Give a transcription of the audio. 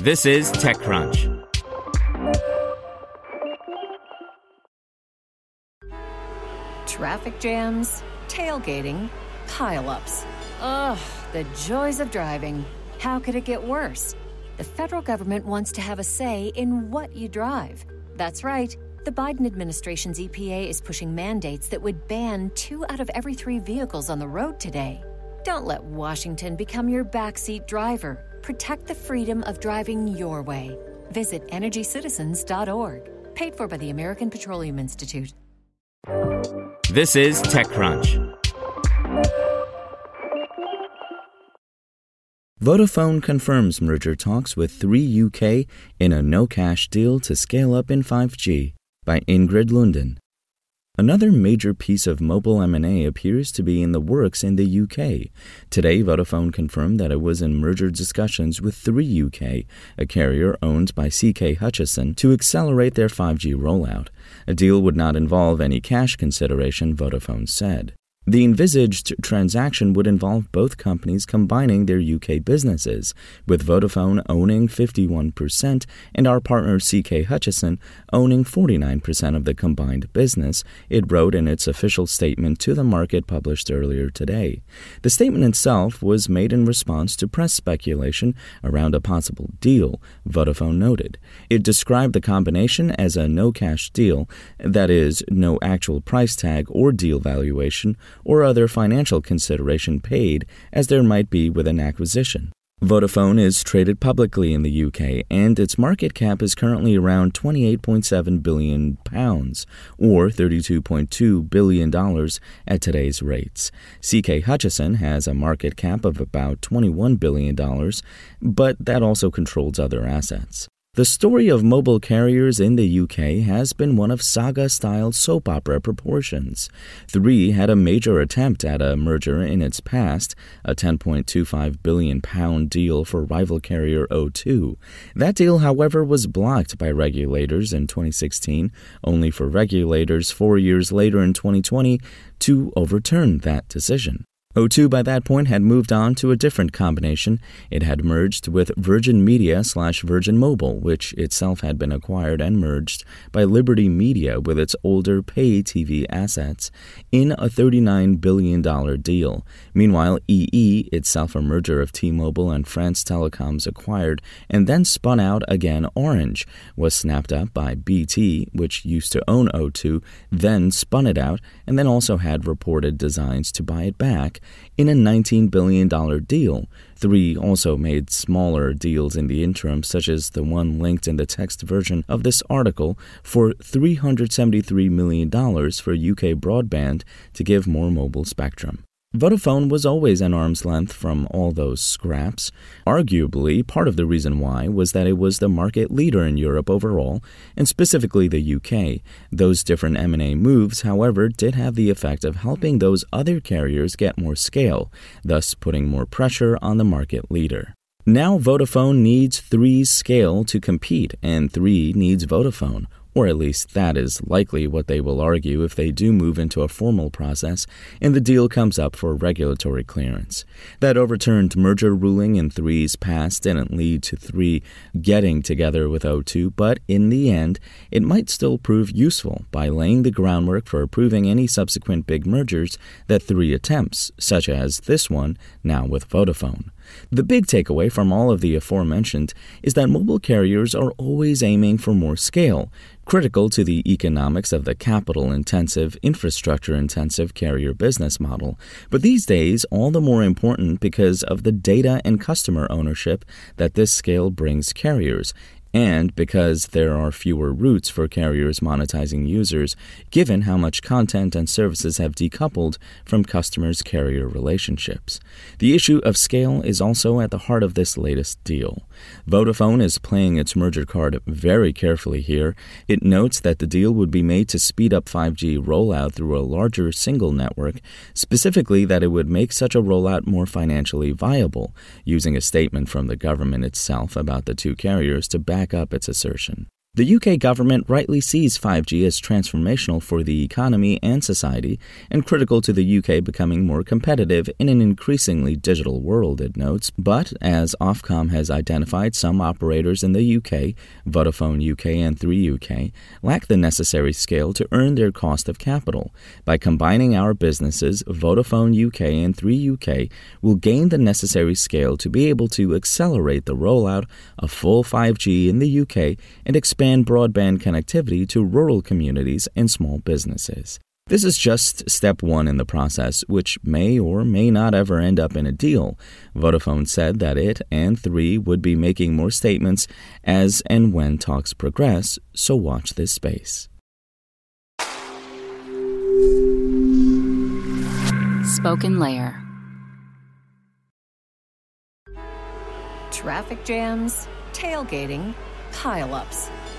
This is TechCrunch. Traffic jams, tailgating, pileups. Ugh, the joys of driving. How could it get worse? The federal government wants to have a say in what you drive. That's right. The Biden administration's EPA is pushing mandates that would ban two out of every three vehicles on the road today. Don't let Washington become your backseat driver. Protect the freedom of driving your way. Visit EnergyCitizens.org. Paid for by the American Petroleum Institute. This is TechCrunch. Vodafone confirms merger talks with 3 UK in a no cash deal to scale up in 5G by Ingrid Lunden. Another major piece of mobile M&A appears to be in the works in the UK. Today, Vodafone confirmed that it was in merger discussions with 3 UK, a carrier owned by CK Hutchison, to accelerate their 5G rollout. A deal would not involve any cash consideration, Vodafone said. The envisaged transaction would involve both companies combining their UK businesses, with Vodafone owning 51% and our partner CK Hutchison owning 49% of the combined business, it wrote in its official statement to the market published earlier today. The statement itself was made in response to press speculation around a possible deal, Vodafone noted. It described the combination as a no cash deal, that is, no actual price tag or deal valuation or other financial consideration paid as there might be with an acquisition. Vodafone is traded publicly in the UK and its market cap is currently around 28.7 billion pounds or 32.2 billion dollars at today's rates. CK Hutchison has a market cap of about 21 billion dollars, but that also controls other assets. The story of mobile carriers in the UK has been one of saga style soap opera proportions. Three had a major attempt at a merger in its past, a £10.25 billion deal for rival carrier O2. That deal, however, was blocked by regulators in 2016, only for regulators four years later in 2020 to overturn that decision. O2 by that point had moved on to a different combination. It had merged with Virgin Media slash Virgin Mobile, which itself had been acquired and merged by Liberty Media with its older pay TV assets in a $39 billion deal. Meanwhile, EE, itself a merger of T-Mobile and France Telecoms acquired and then spun out again Orange, was snapped up by BT, which used to own O2, then spun it out, and then also had reported designs to buy it back in a $19 billion deal. Three also made smaller deals in the interim, such as the one linked in the text version of this article for $373 million for UK broadband to give more mobile spectrum. Vodafone was always an arm's length from all those scraps. Arguably, part of the reason why was that it was the market leader in Europe overall, and specifically the UK. Those different M&A moves, however, did have the effect of helping those other carriers get more scale, thus putting more pressure on the market leader. Now Vodafone needs 3's scale to compete, and 3 needs Vodafone or at least that is likely what they will argue if they do move into a formal process and the deal comes up for regulatory clearance. That overturned merger ruling in 3's past didn't lead to 3 getting together with O2, but in the end, it might still prove useful by laying the groundwork for approving any subsequent big mergers that 3 attempts, such as this one, now with Vodafone. The big takeaway from all of the aforementioned is that mobile carriers are always aiming for more scale, critical to the economics of the capital intensive, infrastructure intensive carrier business model, but these days all the more important because of the data and customer ownership that this scale brings carriers, and because there are fewer routes for carriers monetizing users, given how much content and services have decoupled from customers' carrier relationships. The issue of scale is also at the heart of this latest deal. Vodafone is playing its merger card very carefully here. It notes that the deal would be made to speed up 5G rollout through a larger single network, specifically that it would make such a rollout more financially viable, using a statement from the government itself about the two carriers to back back up its assertion. The UK government rightly sees 5G as transformational for the economy and society and critical to the UK becoming more competitive in an increasingly digital world, it notes. But as Ofcom has identified, some operators in the UK, Vodafone UK and 3UK, lack the necessary scale to earn their cost of capital. By combining our businesses, Vodafone UK and 3UK will gain the necessary scale to be able to accelerate the rollout of full 5G in the UK and expand expand broadband connectivity to rural communities and small businesses. This is just step one in the process, which may or may not ever end up in a deal. Vodafone said that it and 3 would be making more statements as and when talks progress, so watch this space. Spoken Layer Traffic jams, tailgating, pileups.